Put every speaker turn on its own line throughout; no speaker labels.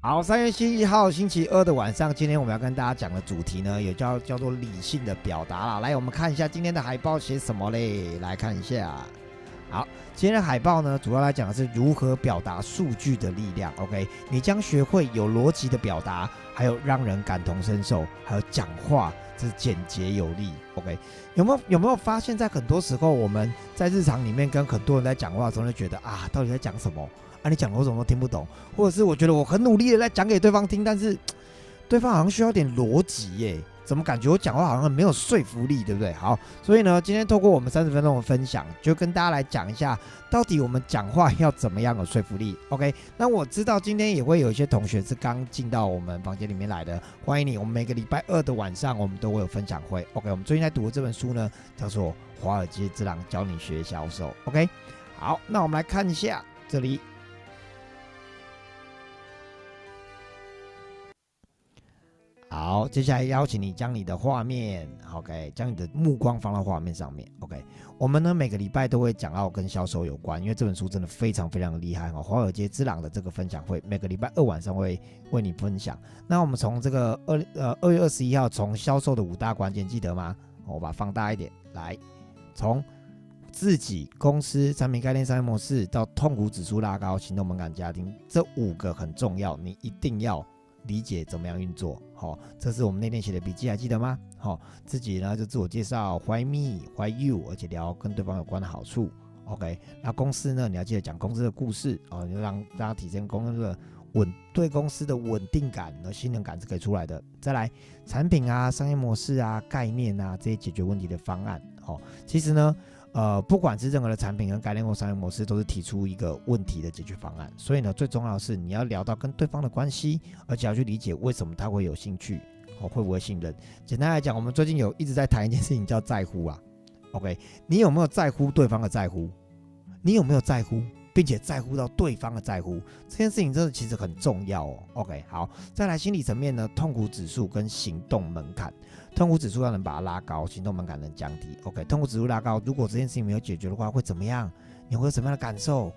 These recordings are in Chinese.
好，三月七号星期二的晚上，今天我们要跟大家讲的主题呢，也叫叫做理性的表达啦。来，我们看一下今天的海报写什么嘞？来看一下。好，今天的海报呢，主要来讲的是如何表达数据的力量。OK，你将学会有逻辑的表达，还有让人感同身受，还有讲话是简洁有力。OK，有没有有没有发现，在很多时候我们在日常里面跟很多人在讲话的时候，就觉得啊，到底在讲什么？啊，你讲的我怎么都听不懂，或者是我觉得我很努力的在讲给对方听，但是 对方好像需要点逻辑耶，怎么感觉我讲话好像没有说服力，对不对？好，所以呢，今天透过我们三十分钟的分享，就跟大家来讲一下，到底我们讲话要怎么样有说服力。OK，那我知道今天也会有一些同学是刚进到我们房间里面来的，欢迎你。我们每个礼拜二的晚上，我们都会有分享会。OK，我们最近在读的这本书呢，叫做《华尔街之狼教你学销售》。OK，好，那我们来看一下这里。好，接下来邀请你将你的画面，OK，将你的目光放到画面上面，OK。我们呢每个礼拜都会讲到跟销售有关，因为这本书真的非常非常厉害哈。华尔街之狼的这个分享会，每个礼拜二晚上会为你分享。那我们从这个二呃二月二十一号，从销售的五大关键记得吗？我把它放大一点，来，从自己公司产品概念商业模式到痛苦指数拉高，行动门槛家庭，这五个很重要，你一定要。理解怎么样运作，好，这是我们那天写的笔记，还记得吗？好，自己呢就自我介绍，Why me？Why you？而且聊跟对方有关的好处，OK。那公司呢，你要记得讲公司的故事哦，就让大家体现公司的稳，对公司的稳定感和信任感是可以出来的。再来，产品啊、商业模式啊、概念啊这些解决问题的方案，好，其实呢。呃，不管是任何的产品跟概念或商业模式，都是提出一个问题的解决方案。所以呢，最重要的是你要聊到跟对方的关系，而且要去理解为什么他会有兴趣，哦，会不会信任。简单来讲，我们最近有一直在谈一件事情，叫在乎啊。OK，你有没有在乎对方的在乎？你有没有在乎，并且在乎到对方的在乎？这件事情真的其实很重要哦。OK，好，再来心理层面呢，痛苦指数跟行动门槛。痛苦指数要能把它拉高，行动门槛能降低。OK，痛苦指数拉高，如果这件事情没有解决的话，会怎么样？你会有什么样的感受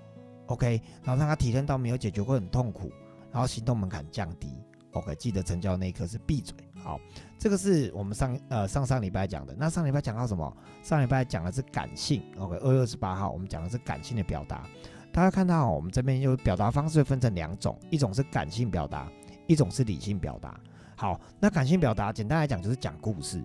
？OK，然后让他体验到没有解决会很痛苦，然后行动门槛降低。OK，记得成交那一刻是闭嘴。好，这个是我们上呃上上礼拜讲的。那上礼拜讲到什么？上礼拜讲的是感性。OK，二月二十八号我们讲的是感性的表达。大家看到我们这边有表达方式分成两种，一种是感性表达，一种是理性表达。好，那感性表达简单来讲就是讲故事。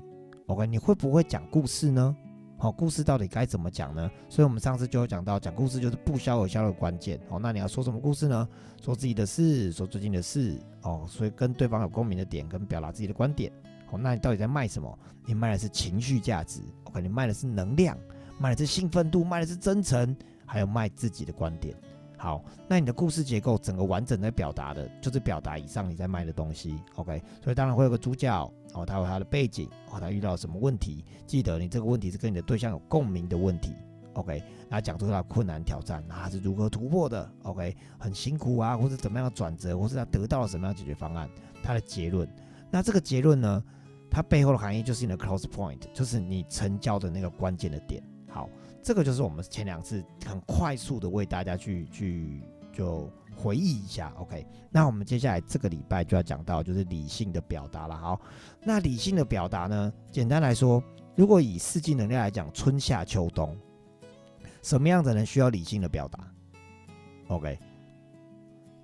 OK，你会不会讲故事呢？好，故事到底该怎么讲呢？所以我们上次就有讲到，讲故事就是不消而消的关键。好，那你要说什么故事呢？说自己的事，说最近的事。哦，所以跟对方有共鸣的点，跟表达自己的观点。好，那你到底在卖什么？你卖的是情绪价值。OK，你卖的是能量，卖的是兴奋度，卖的是真诚，还有卖自己的观点。好，那你的故事结构整个完整的表达的，就是表达以上你在卖的东西，OK？所以当然会有个主角，哦，他有他的背景，哦，他遇到什么问题？记得你这个问题是跟你的对象有共鸣的问题，OK？那讲出他困难挑战，那他是如何突破的？OK？很辛苦啊，或者怎么样的转折，或是他得到了什么样的解决方案？他的结论，那这个结论呢，它背后的含义就是你的 close point，就是你成交的那个关键的点。好。这个就是我们前两次很快速的为大家去去就回忆一下，OK。那我们接下来这个礼拜就要讲到就是理性的表达了。好，那理性的表达呢，简单来说，如果以四季能量来讲，春夏秋冬，什么样的人需要理性的表达？OK。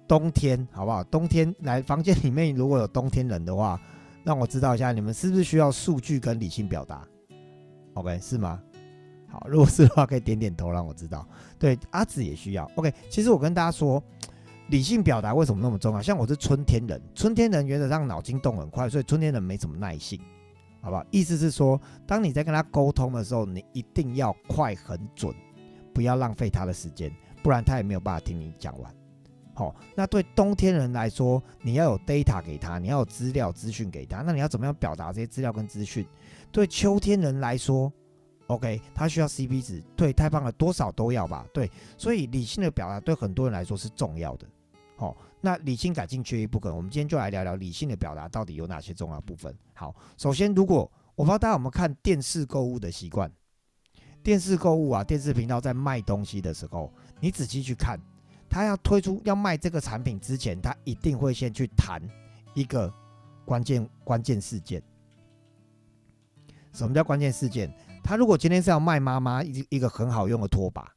冬天好不好？冬天来房间里面如果有冬天人的话，让我知道一下，你们是不是需要数据跟理性表达？OK，是吗？好，如果是的话，可以点点头让我知道。对，阿紫也需要。OK，其实我跟大家说，理性表达为什么那么重要？像我是春天人，春天人原则上脑筋动很快，所以春天人没什么耐性，好不好？意思是说，当你在跟他沟通的时候，你一定要快很准，不要浪费他的时间，不然他也没有办法听你讲完。好，那对冬天人来说，你要有 data 给他，你要有资料资讯给他，那你要怎么样表达这些资料跟资讯？对秋天人来说。OK，他需要 CP 值，对，太棒了，多少都要吧，对，所以理性的表达对很多人来说是重要的。好，那理性感性缺一不可，我们今天就来聊聊理性的表达到底有哪些重要部分。好，首先，如果我不知道大家有没有看电视购物的习惯，电视购物啊，电视频道在卖东西的时候，你仔细去看，他要推出要卖这个产品之前，他一定会先去谈一个关键关键事件。什么叫关键事件？他如果今天是要卖妈妈一一个很好用的拖把，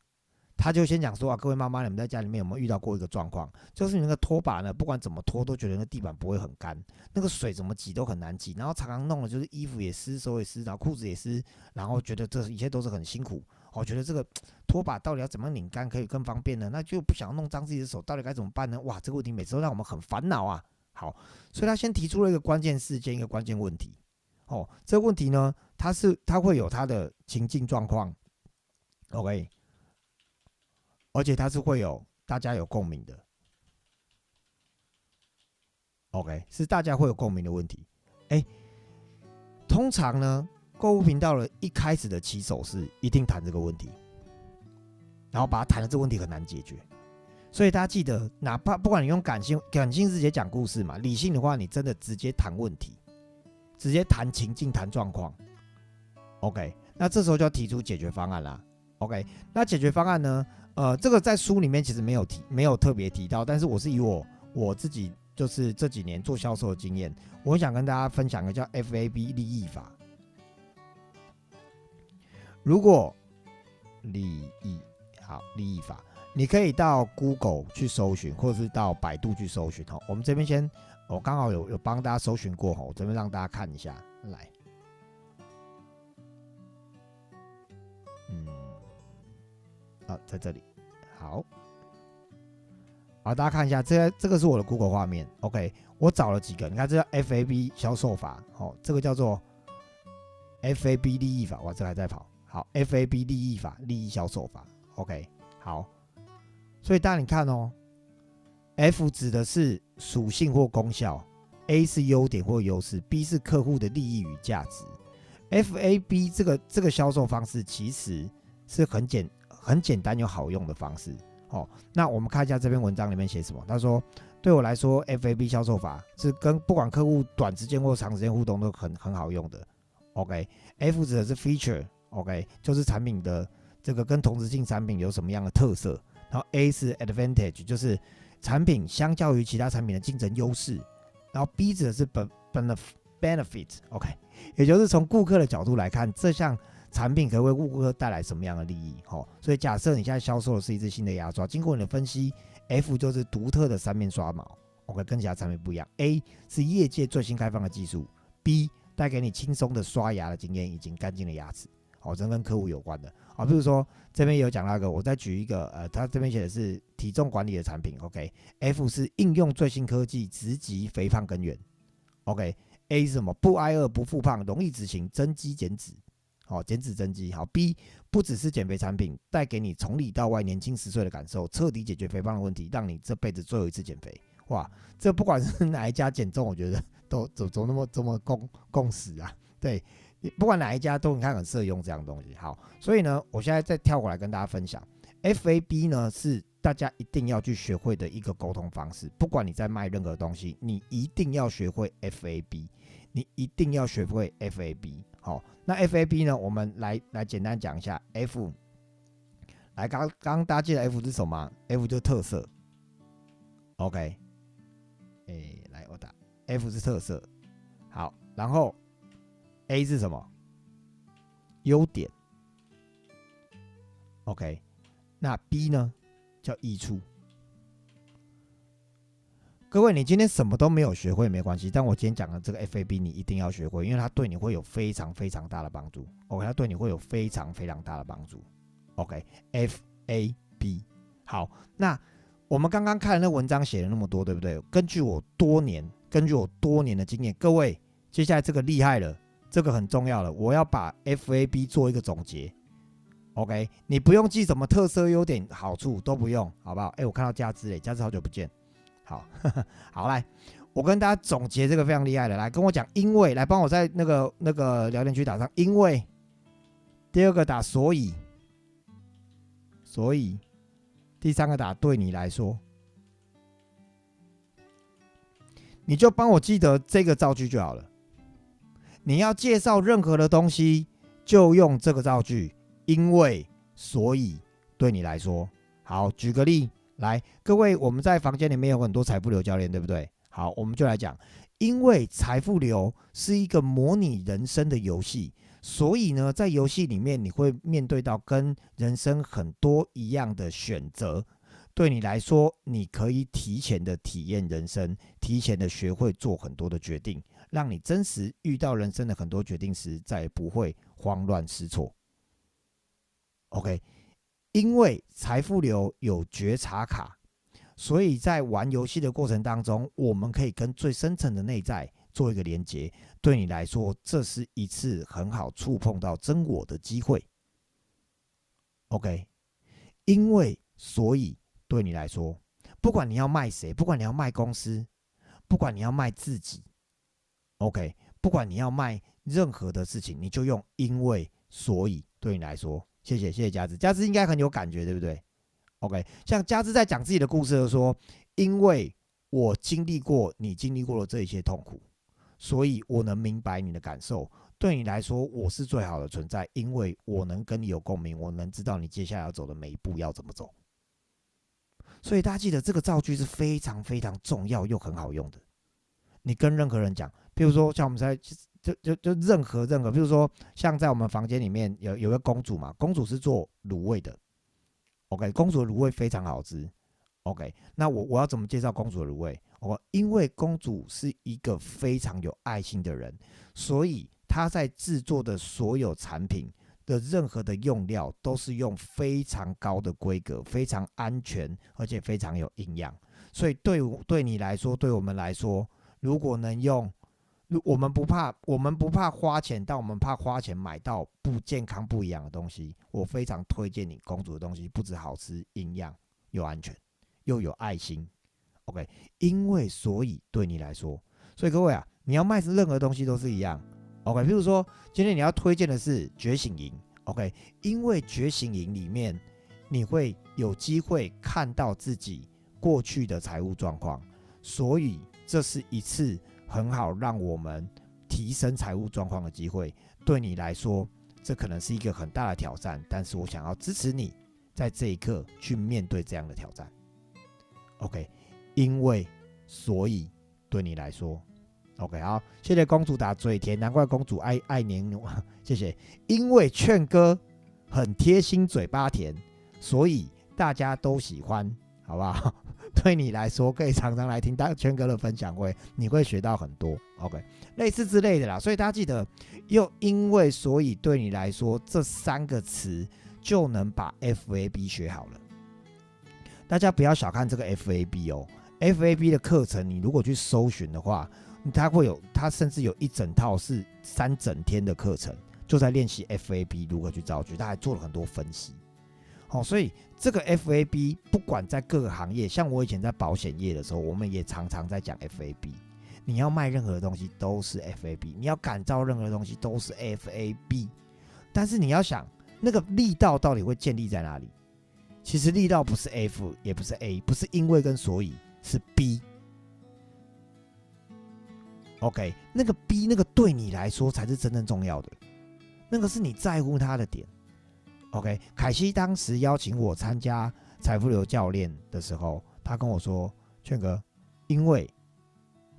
他就先讲说啊，各位妈妈，你们在家里面有没有遇到过一个状况？就是你那个拖把呢，不管怎么拖，都觉得那个地板不会很干，那个水怎么挤都很难挤，然后常常弄的就是衣服也湿，手也湿，然后裤子也湿，然后觉得这一切都是很辛苦。我觉得这个拖把到底要怎么拧干可以更方便呢？那就不想弄脏自己的手，到底该怎么办呢？哇，这个问题每次都让我们很烦恼啊。好，所以他先提出了一个关键事件，一个关键问题。哦，这个问题呢，它是它会有它的情境状况，OK，而且它是会有大家有共鸣的，OK，是大家会有共鸣的问题。哎，通常呢。购物频道的一开始的起手是一定谈这个问题，然后把它谈的这个问题很难解决，所以大家记得，哪怕不管你用感性感性直接讲故事嘛，理性的话你真的直接谈问题，直接谈情境谈状况，OK，那这时候就要提出解决方案啦，OK，那解决方案呢，呃，这个在书里面其实没有提，没有特别提到，但是我是以我我自己就是这几年做销售的经验，我想跟大家分享一个叫 FAB 利益法。如果利益好利益法，你可以到 Google 去搜寻，或者是到百度去搜寻。好，我们这边先，我刚好有有帮大家搜寻过，哈，我这边让大家看一下，来，嗯，啊，在这里，好，好，大家看一下，这这个是我的 Google 画面，OK，我找了几个，你看这叫 FAB 销售法，哦，这个叫做 FAB 利益法，哇，这还在跑。好，FAB 利益法，利益销售法，OK，好，所以大家你看哦，F 指的是属性或功效，A 是优点或优势，B 是客户的利益与价值。FAB 这个这个销售方式其实是很简很简单又好用的方式。哦，那我们看一下这篇文章里面写什么。他说，对我来说，FAB 销售法是跟不管客户短时间或长时间互动都很很好用的。OK，F 指的是 feature。OK，就是产品的这个跟同质性产品有什么样的特色？然后 A 是 advantage，就是产品相较于其他产品的竞争优势。然后 B 指的是 ben benefit，OK，也就是从顾客的角度来看，这项产品可以为顾客带来什么样的利益？哦，所以假设你现在销售的是一支新的牙刷，经过你的分析，F 就是独特的三面刷毛，OK，跟其他产品不一样。A 是业界最新开放的技术，B 带给你轻松的刷牙的经验以及干净的牙齿。哦，这跟客户有关的。啊，比如说这边有讲那个，我再举一个，呃，他这边写的是体重管理的产品，OK，F 是应用最新科技，直击肥胖根源，OK，A 是什么？不挨饿不复胖，容易执行，增肌减脂，好，减脂增肌，好，B 不只是减肥产品，带给你从里到外年轻十岁的感受，彻底解决肥胖的问题，让你这辈子最后一次减肥，哇，这不管是哪一家减重，我觉得都走走那么这么共共识啊，对。不管哪一家都你看很适合用这样东西，好，所以呢，我现在再跳过来跟大家分享，FAB 呢是大家一定要去学会的一个沟通方式。不管你在卖任何东西，你一定要学会 FAB，你一定要学会 FAB。好，那 FAB 呢，我们来来简单讲一下 F。来，刚刚大家记得 F 是什么？F 就是特色。OK，哎，来我打 F 是特色。好，然后。A 是什么？优点。OK，那 B 呢？叫益处。各位，你今天什么都没有学会没关系，但我今天讲的这个 FAB 你一定要学会，因为它对你会有非常非常大的帮助。OK，它对你会有非常非常大的帮助。OK，FAB。好，那我们刚刚看那文章写了那么多，对不对？根据我多年，根据我多年的经验，各位，接下来这个厉害了。这个很重要了，我要把 FAB 做一个总结。OK，你不用记什么特色、优点、好处都不用，好不好？哎，我看到加之嘞，加之好久不见。好，好来，我跟大家总结这个非常厉害的，来跟我讲，因为来帮我在那个那个聊天区打上，因为第二个打所以，所以第三个打对你来说，你就帮我记得这个造句就好了。你要介绍任何的东西，就用这个造句，因为所以对你来说好。举个例，来，各位，我们在房间里面有很多财富流教练，对不对？好，我们就来讲，因为财富流是一个模拟人生的游戏，所以呢，在游戏里面你会面对到跟人生很多一样的选择。对你来说，你可以提前的体验人生，提前的学会做很多的决定，让你真实遇到人生的很多决定时，再也不会慌乱失措。OK，因为财富流有觉察卡，所以在玩游戏的过程当中，我们可以跟最深层的内在做一个连接。对你来说，这是一次很好触碰到真我的机会。OK，因为所以。对你来说，不管你要卖谁，不管你要卖公司，不管你要卖自己，OK，不管你要卖任何的事情，你就用因为所以对你来说，谢谢谢谢佳芝，佳芝应该很有感觉，对不对？OK，像佳芝在讲自己的故事的说，因为我经历过你经历过的这一些痛苦，所以我能明白你的感受。对你来说，我是最好的存在，因为我能跟你有共鸣，我能知道你接下来要走的每一步要怎么走。所以大家记得这个造句是非常非常重要又很好用的。你跟任何人讲，比如说像我们在就就就任何任何，比如说像在我们房间里面有有个公主嘛，公主是做卤味的。OK，公主的卤味非常好吃。OK，那我我要怎么介绍公主的卤味？我因为公主是一个非常有爱心的人，所以她在制作的所有产品。的任何的用料都是用非常高的规格，非常安全，而且非常有营养。所以对对你来说，对我们来说，如果能用，我们不怕，我们不怕花钱，但我们怕花钱买到不健康、不一样的东西。我非常推荐你公主的东西，不止好吃、营养又安全，又有爱心。OK，因为所以对你来说，所以各位啊，你要卖任何东西都是一样。OK，比如说今天你要推荐的是觉醒营，OK，因为觉醒营里面你会有机会看到自己过去的财务状况，所以这是一次很好让我们提升财务状况的机会。对你来说，这可能是一个很大的挑战，但是我想要支持你在这一刻去面对这样的挑战。OK，因为所以对你来说。OK，好，谢谢公主打嘴甜，难怪公主爱爱您，谢谢。因为劝哥很贴心，嘴巴甜，所以大家都喜欢，好不好？对你来说，可以常常来听大圈哥的分享会，你会学到很多。OK，类似之类的啦。所以大家记得，又因为所以对你来说，这三个词就能把 FAB 学好了。大家不要小看这个 FAB 哦，FAB 的课程，你如果去搜寻的话。它会有，它甚至有一整套是三整天的课程，就在练习 FAB 如何去造句，他还做了很多分析。哦，所以这个 FAB 不管在各个行业，像我以前在保险业的时候，我们也常常在讲 FAB。你要卖任何东西都是 FAB，你要感召任何东西都是 FAB。但是你要想，那个力道到底会建立在哪里？其实力道不是 F，也不是 A，不是因为跟所以，是 B。OK，那个 B 那个对你来说才是真正重要的，那个是你在乎他的点。OK，凯西当时邀请我参加财富流教练的时候，他跟我说：“劝哥，因为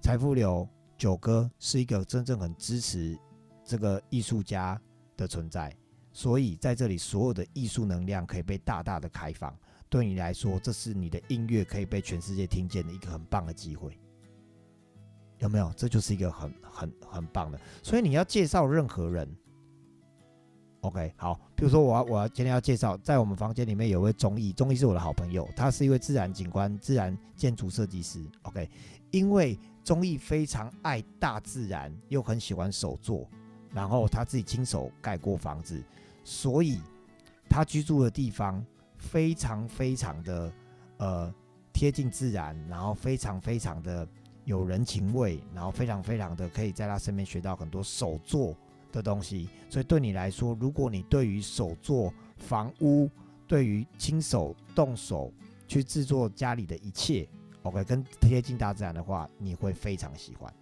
财富流九哥是一个真正很支持这个艺术家的存在，所以在这里所有的艺术能量可以被大大的开放。对你来说，这是你的音乐可以被全世界听见的一个很棒的机会。”有没有？这就是一个很很很棒的。所以你要介绍任何人，OK，好。比如说，我要我要今天要介绍，在我们房间里面有位钟义，钟义是我的好朋友，他是一位自然景观、自然建筑设计师，OK。因为钟义非常爱大自然，又很喜欢手作，然后他自己亲手盖过房子，所以他居住的地方非常非常的呃贴近自然，然后非常非常的。有人情味，然后非常非常的可以在他身边学到很多手作的东西，所以对你来说，如果你对于手作房屋，对于亲手动手去制作家里的一切，OK，跟贴近大自然的话，你会非常喜欢。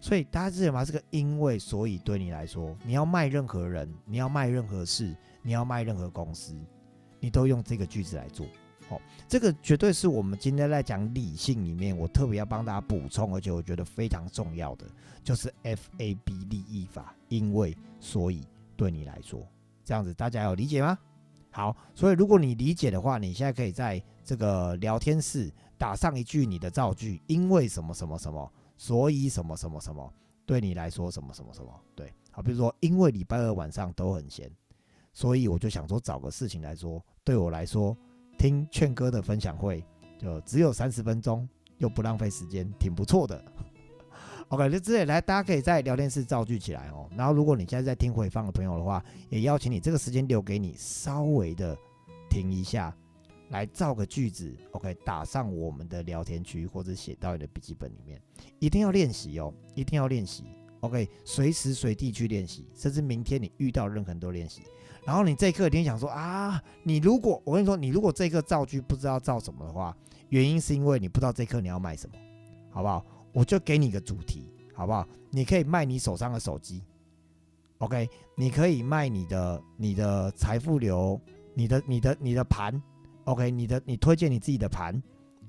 所以大家知道吗？这个因为所以对你来说，你要卖任何人，你要卖任何事，你要卖任何公司，你都用这个句子来做这个绝对是我们今天在讲理性里面，我特别要帮大家补充，而且我觉得非常重要的，就是 F A B 利益法，因为所以对你来说，这样子大家有理解吗？好，所以如果你理解的话，你现在可以在这个聊天室打上一句你的造句，因为什么什么什么，所以什么什么什么，对你来说什么什么什么，对，好，比如说因为礼拜二晚上都很闲，所以我就想说找个事情来说，对我来说听劝哥的分享会就只有三十分钟，又不浪费时间，挺不错的。OK，那之类来，大家可以在聊天室造句起来哦。然后，如果你现在在听回放的朋友的话，也邀请你这个时间留给你稍微的停一下，来造个句子。OK，打上我们的聊天区，或者写到你的笔记本里面，一定要练习哦，一定要练习。OK，随时随地去练习，甚至明天你遇到任何人都练习。然后你这一刻一定想说啊，你如果我跟你说，你如果这一刻造句不知道造什么的话，原因是因为你不知道这一刻你要卖什么，好不好？我就给你个主题，好不好？你可以卖你手上的手机，OK？你可以卖你的你的财富流，你的你的你的盘，OK？你的你推荐你自己的盘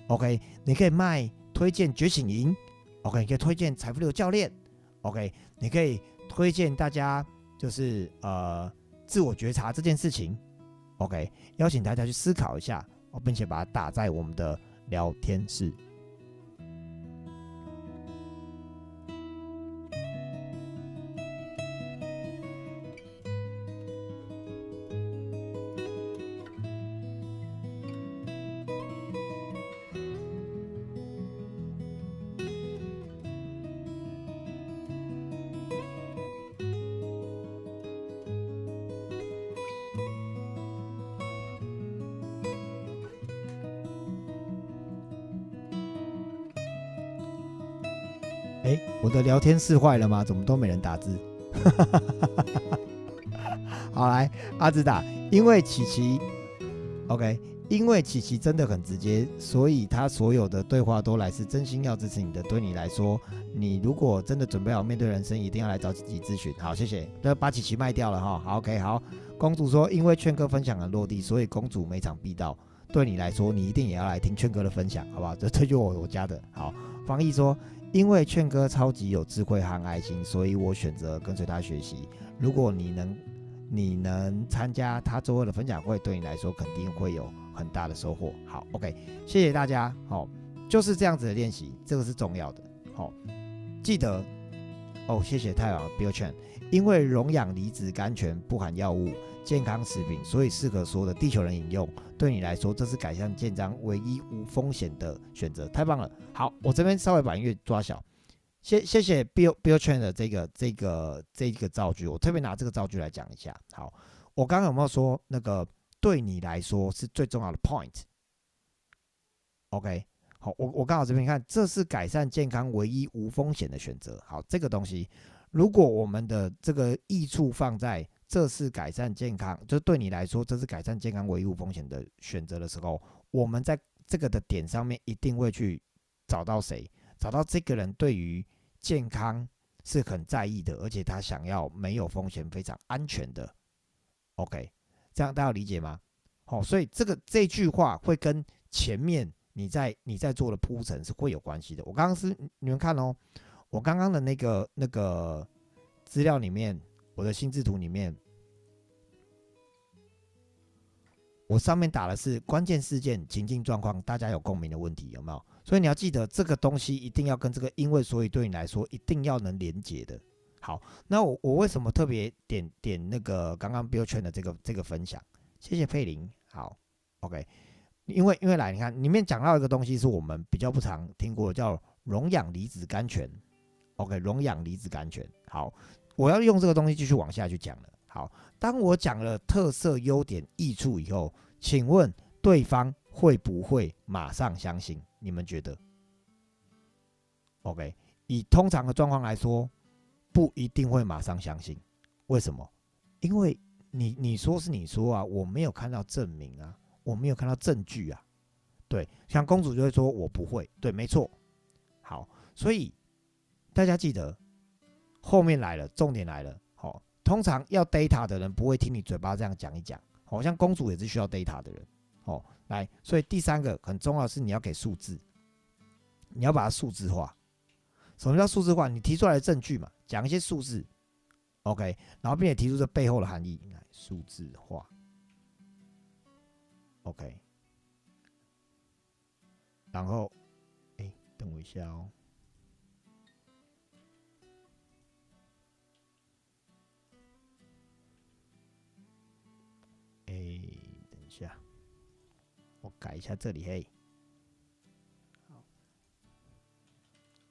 ，OK？你可以卖推荐觉醒营，OK？你可以推荐财富流教练，OK？你可以推荐大家就是呃自我觉察这件事情，OK？邀请大家去思考一下，并且把它打在我们的聊天室。的聊天室坏了吗？怎么都没人打字？好来，阿兹打，因为琪琪，OK，因为琪琪真的很直接，所以他所有的对话都来自真心要支持你的。对你来说，你如果真的准备好面对人生，一定要来找琪琪咨询。好，谢谢。那把琪琪卖掉了哈。好，OK，好。公主说，因为劝哥分享很落地，所以公主每场必到。对你来说，你一定也要来听劝哥的分享，好不好？这这就我我家的。好，方毅说。因为劝哥超级有智慧和爱心，所以我选择跟随他学习。如果你能，你能参加他周二的分享会，对你来说肯定会有很大的收获。好，OK，谢谢大家。好，就是这样子的练习，这个是重要的。好，记得哦，谢谢太阳 Bill Chen。因为溶氧离子甘泉不含药物。健康食品，所以适合所有的地球人饮用。对你来说，这是改善健康唯一无风险的选择，太棒了！好，我这边稍微把音乐抓小，谢谢谢 Bill Bill Chen 的这个这个这个造句，我特别拿这个造句来讲一下。好，我刚刚有没有说那个对你来说是最重要的 point？OK，好，我我刚好这边看，这是改善健康唯一无风险的选择。好，这个东西，如果我们的这个益处放在这是改善健康，就对你来说，这是改善健康唯一无风险的选择的时候，我们在这个的点上面一定会去找到谁，找到这个人对于健康是很在意的，而且他想要没有风险、非常安全的。OK，这样大家理解吗？好，所以这个这句话会跟前面你在你在做的铺陈是会有关系的。我刚刚是你们看哦，我刚刚的那个那个资料里面，我的心智图里面。我上面打的是关键事件、情境状况，大家有共鸣的问题有没有？所以你要记得这个东西一定要跟这个因为所以对你来说一定要能连接的。好，那我我为什么特别点点那个刚刚 Bill 圈的这个这个分享？谢谢佩林。好，OK，因为因为来你看里面讲到一个东西是我们比较不常听过，叫溶氧离子甘泉。OK，溶氧离子甘泉。好，我要用这个东西继续往下去讲了。好，当我讲了特色、优点、益处以后，请问对方会不会马上相信？你们觉得？OK，以通常的状况来说，不一定会马上相信。为什么？因为你你说是你说啊，我没有看到证明啊，我没有看到证据啊。对，像公主就会说我不会。对，没错。好，所以大家记得，后面来了，重点来了哦。通常要 data 的人不会听你嘴巴这样讲一讲，好像公主也是需要 data 的人，哦，来，所以第三个很重要是你要给数字，你要把它数字化。什么叫数字化？你提出来的证据嘛，讲一些数字，OK，然后并且提出这背后的含义，来数字化，OK，然后，哎，等我一下哦。哎，等一下，我改一下这里嘿。好，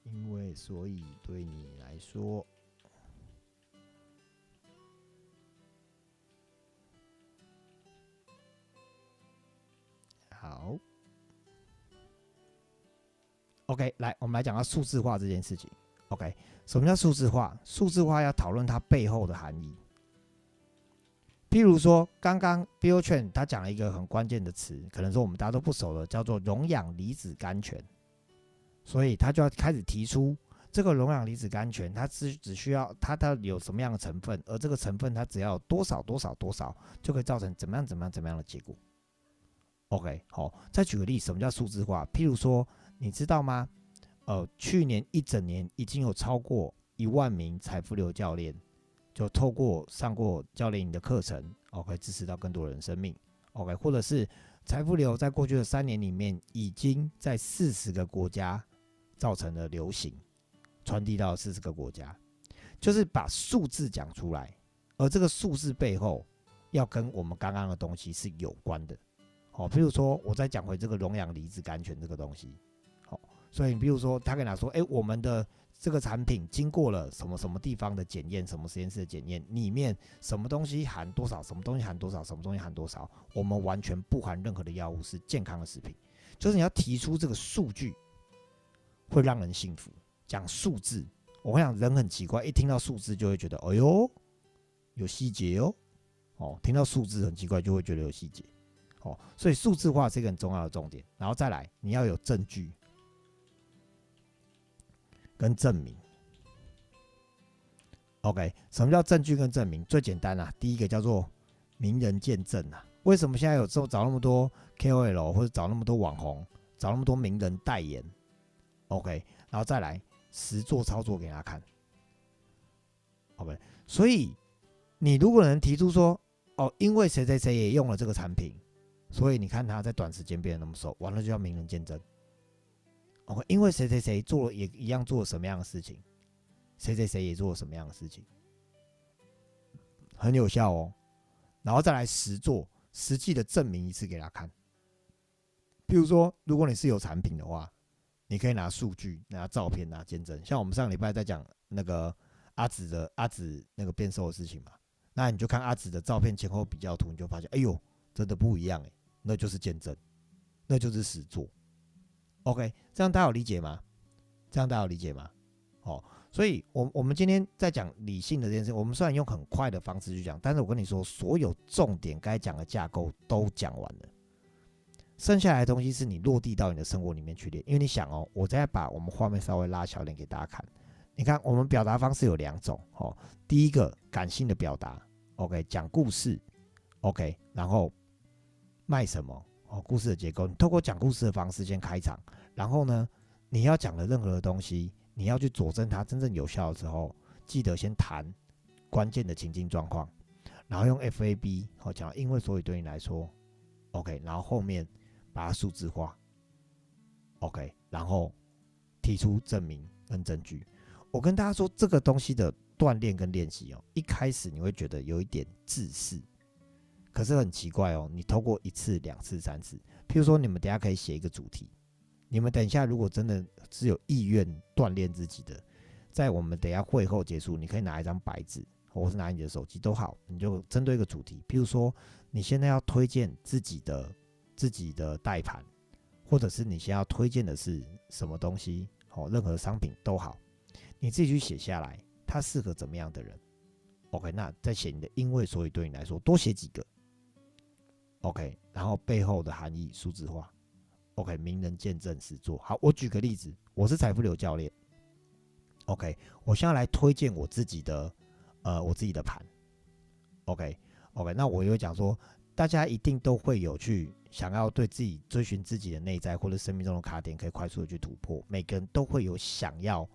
因为所以对你来说，好，OK，来，我们来讲到数字化这件事情。OK，什么叫数字化？数字化要讨论它背后的含义。譬如说，刚刚 Bill Chen 他讲了一个很关键的词，可能说我们大家都不熟的，叫做溶氧离子甘醛。所以他就要开始提出，这个溶氧离子甘醛，它只只需要它它有什么样的成分，而这个成分它只要多少多少多少，就可以造成怎么样怎么样怎么样的结果。OK，好，再举个例，什么叫数字化？譬如说，你知道吗？呃，去年一整年已经有超过一万名财富流教练。就透过上过教练营的课程，OK，支持到更多人生命，OK，或者是财富流在过去的三年里面，已经在四十个国家造成了流行，传递到四十个国家，就是把数字讲出来，而这个数字背后要跟我们刚刚的东西是有关的，好，比如说我再讲回这个溶氧离子甘泉这个东西，好，所以你比如说他跟他说，哎，我们的。这个产品经过了什么什么地方的检验，什么实验室的检验，里面什么东西含多少，什么东西含多少，什么东西含多少，我们完全不含任何的药物，是健康的食品。就是你要提出这个数据，会让人信服。讲数字，我想人很奇怪，一听到数字就会觉得，哎呦，有细节哦。哦，听到数字很奇怪，就会觉得有细节。哦，所以数字化是一个很重要的重点。然后再来，你要有证据。跟证明，OK，什么叫证据跟证明？最简单啊，第一个叫做名人见证啊。为什么现在有时候找那么多 KOL 或者找那么多网红，找那么多名人代言？OK，然后再来实做操作给他看，OK。所以你如果能提出说，哦，因为谁谁谁也用了这个产品，所以你看他在短时间变得那么瘦，完了就要名人见证。哦，因为谁谁谁做了也一样做了什么样的事情，谁谁谁也做了什么样的事情，很有效哦。然后再来实做，实际的证明一次给他看。比如说，如果你是有产品的话，你可以拿数据、拿照片、拿见证。像我们上礼拜在讲那个阿紫的阿紫那个变瘦的事情嘛，那你就看阿紫的照片前后比较图，你就发现，哎呦，真的不一样哎，那就是见证，那就是实作。OK，这样大家有理解吗？这样大家有理解吗？哦，所以，我我们今天在讲理性的这件事，我们虽然用很快的方式去讲，但是我跟你说，所有重点该讲的架构都讲完了，剩下来的东西是你落地到你的生活里面去练。因为你想哦，我再把我们画面稍微拉小点给大家看，你看我们表达方式有两种哦，第一个感性的表达，OK，讲故事，OK，然后卖什么？哦，故事的结构，你透过讲故事的方式先开场，然后呢，你要讲的任何的东西，你要去佐证它真正有效的时候，记得先谈关键的情境状况，然后用 F A B 好讲，因为所以对你来说，OK，然后后面把它数字化，OK，然后提出证明跟证据。我跟大家说，这个东西的锻炼跟练习哦，一开始你会觉得有一点自私。可是很奇怪哦，你透过一次、两次、三次，譬如说你们等下可以写一个主题，你们等一下如果真的是有意愿锻炼自己的，在我们等下会后结束，你可以拿一张白纸，或是拿你的手机都好，你就针对一个主题，譬如说你现在要推荐自己的自己的代盘，或者是你先要推荐的是什么东西，哦，任何商品都好，你自己去写下来，它适合怎么样的人？OK，那再写你的因为所以对你来说多写几个。OK，然后背后的含义数字化。OK，名人见证实做好。我举个例子，我是财富流教练。OK，我现在来推荐我自己的，呃，我自己的盘。OK，OK，那我又讲说，大家一定都会有去想要对自己追寻自己的内在或者生命中的卡点，可以快速的去突破。每个人都会有想要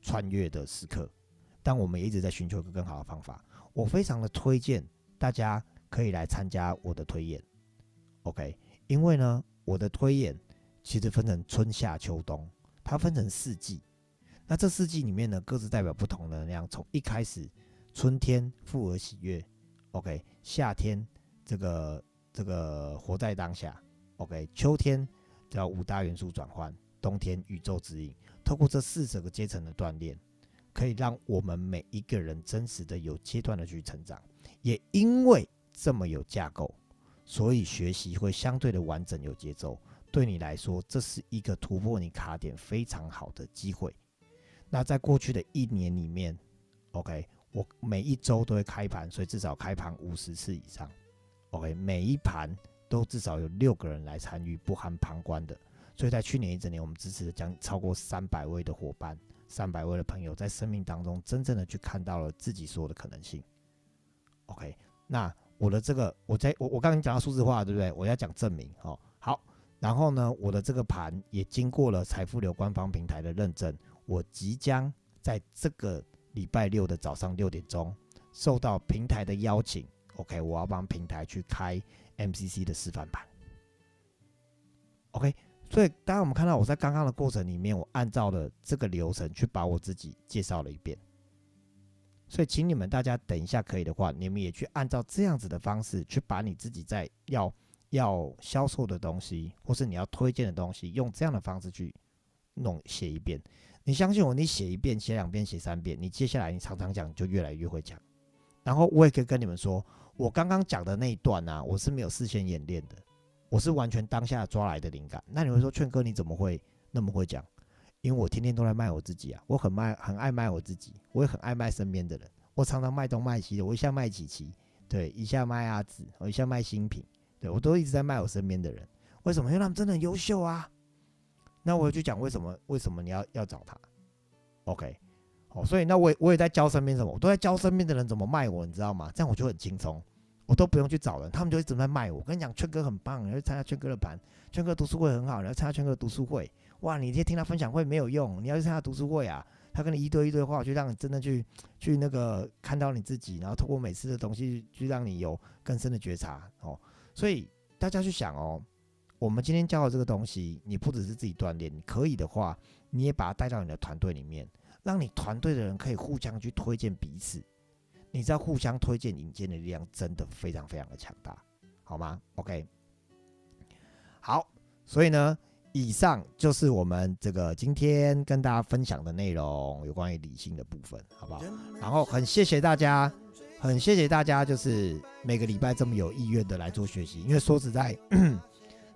穿越的时刻，但我们也一直在寻求一个更好的方法。我非常的推荐大家可以来参加我的推演，OK？因为呢，我的推演其实分成春夏秋冬，它分成四季。那这四季里面呢，各自代表不同的能量。从一开始，春天富而喜悦，OK；夏天这个这个活在当下，OK；秋天叫五大元素转换，冬天宇宙指引。透过这四整个阶层的锻炼，可以让我们每一个人真实的有阶段的去成长。也因为这么有架构，所以学习会相对的完整有节奏。对你来说，这是一个突破你卡点非常好的机会。那在过去的一年里面，OK，我每一周都会开盘，所以至少开盘五十次以上，OK，每一盘都至少有六个人来参与，不含旁观的。所以在去年一整年，我们支持了将超过三百位的伙伴，三百位的朋友，在生命当中真正的去看到了自己所有的可能性。OK，那我的这个，我在我我刚刚讲到数字化，对不对？我要讲证明，哦，好，然后呢，我的这个盘也经过了财富流官方平台的认证。我即将在这个礼拜六的早上六点钟，受到平台的邀请，OK，我要帮平台去开 MCC 的示范盘，OK，所以当然我们看到我在刚刚的过程里面，我按照了这个流程去把我自己介绍了一遍，所以请你们大家等一下可以的话，你们也去按照这样子的方式去把你自己在要要销售的东西，或是你要推荐的东西，用这样的方式去弄写一遍。你相信我，你写一遍、写两遍、写三遍，你接下来你常常讲就越来越会讲。然后我也可以跟你们说，我刚刚讲的那一段呢，我是没有事先演练的，我是完全当下抓来的灵感。那你会说，劝哥你怎么会那么会讲？因为我天天都在卖我自己啊，我很卖，很爱卖我自己，我也很爱卖身边的人。我常常卖东卖西的，我一下卖几期，对，一下卖阿紫，我一下卖新品，对我都一直在卖我身边的人。为什么？因为他们真的很优秀啊。那我就讲为什么？为什么你要要找他？OK，好，所以那我我也在教身边什么，我都在教身边的人怎么卖我，你知道吗？这样我就很轻松，我都不用去找人，他们就一直在卖我。我跟你讲，圈哥很棒，你要参加圈哥的盘，圈哥读书会很好，你要参加圈哥读书会。哇，你天听他分享会没有用，你要去参加读书会啊，他跟你一对一对话，就让你真的去去那个看到你自己，然后通过每次的东西，去让你有更深的觉察哦。所以大家去想哦。我们今天教的这个东西，你不只是自己锻炼，你可以的话，你也把它带到你的团队里面，让你团队的人可以互相去推荐彼此。你知道，互相推荐引荐的力量真的非常非常的强大，好吗？OK，好，所以呢，以上就是我们这个今天跟大家分享的内容，有关于理性的部分，好不好？然后很谢谢大家，很谢谢大家，就是每个礼拜这么有意愿的来做学习，因为说实在。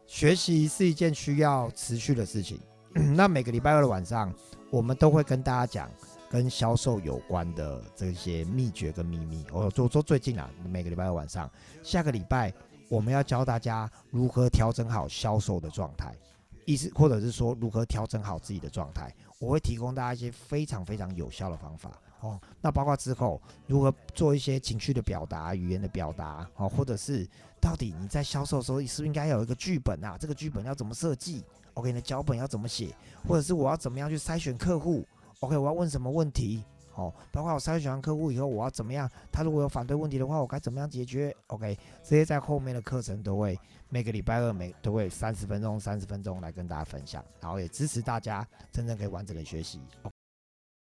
学习是一件需要持续的事情。那每个礼拜二的晚上，我们都会跟大家讲跟销售有关的这些秘诀跟秘密。我说说最近啊，每个礼拜二晚上，下个礼拜我们要教大家如何调整好销售的状态，意思或者是说如何调整好自己的状态。我会提供大家一些非常非常有效的方法。哦，那包括之后如何做一些情绪的表达、语言的表达，哦，或者是到底你在销售的时候，是不是应该有一个剧本啊？这个剧本要怎么设计？OK，你的脚本要怎么写？或者是我要怎么样去筛选客户？OK，我要问什么问题？哦，包括我筛选完客户以后，我要怎么样？他如果有反对问题的话，我该怎么样解决？OK，这些在后面的课程都会每个礼拜二每都会三十分钟、三十分钟来跟大家分享，然后也支持大家真正可以完整的学习。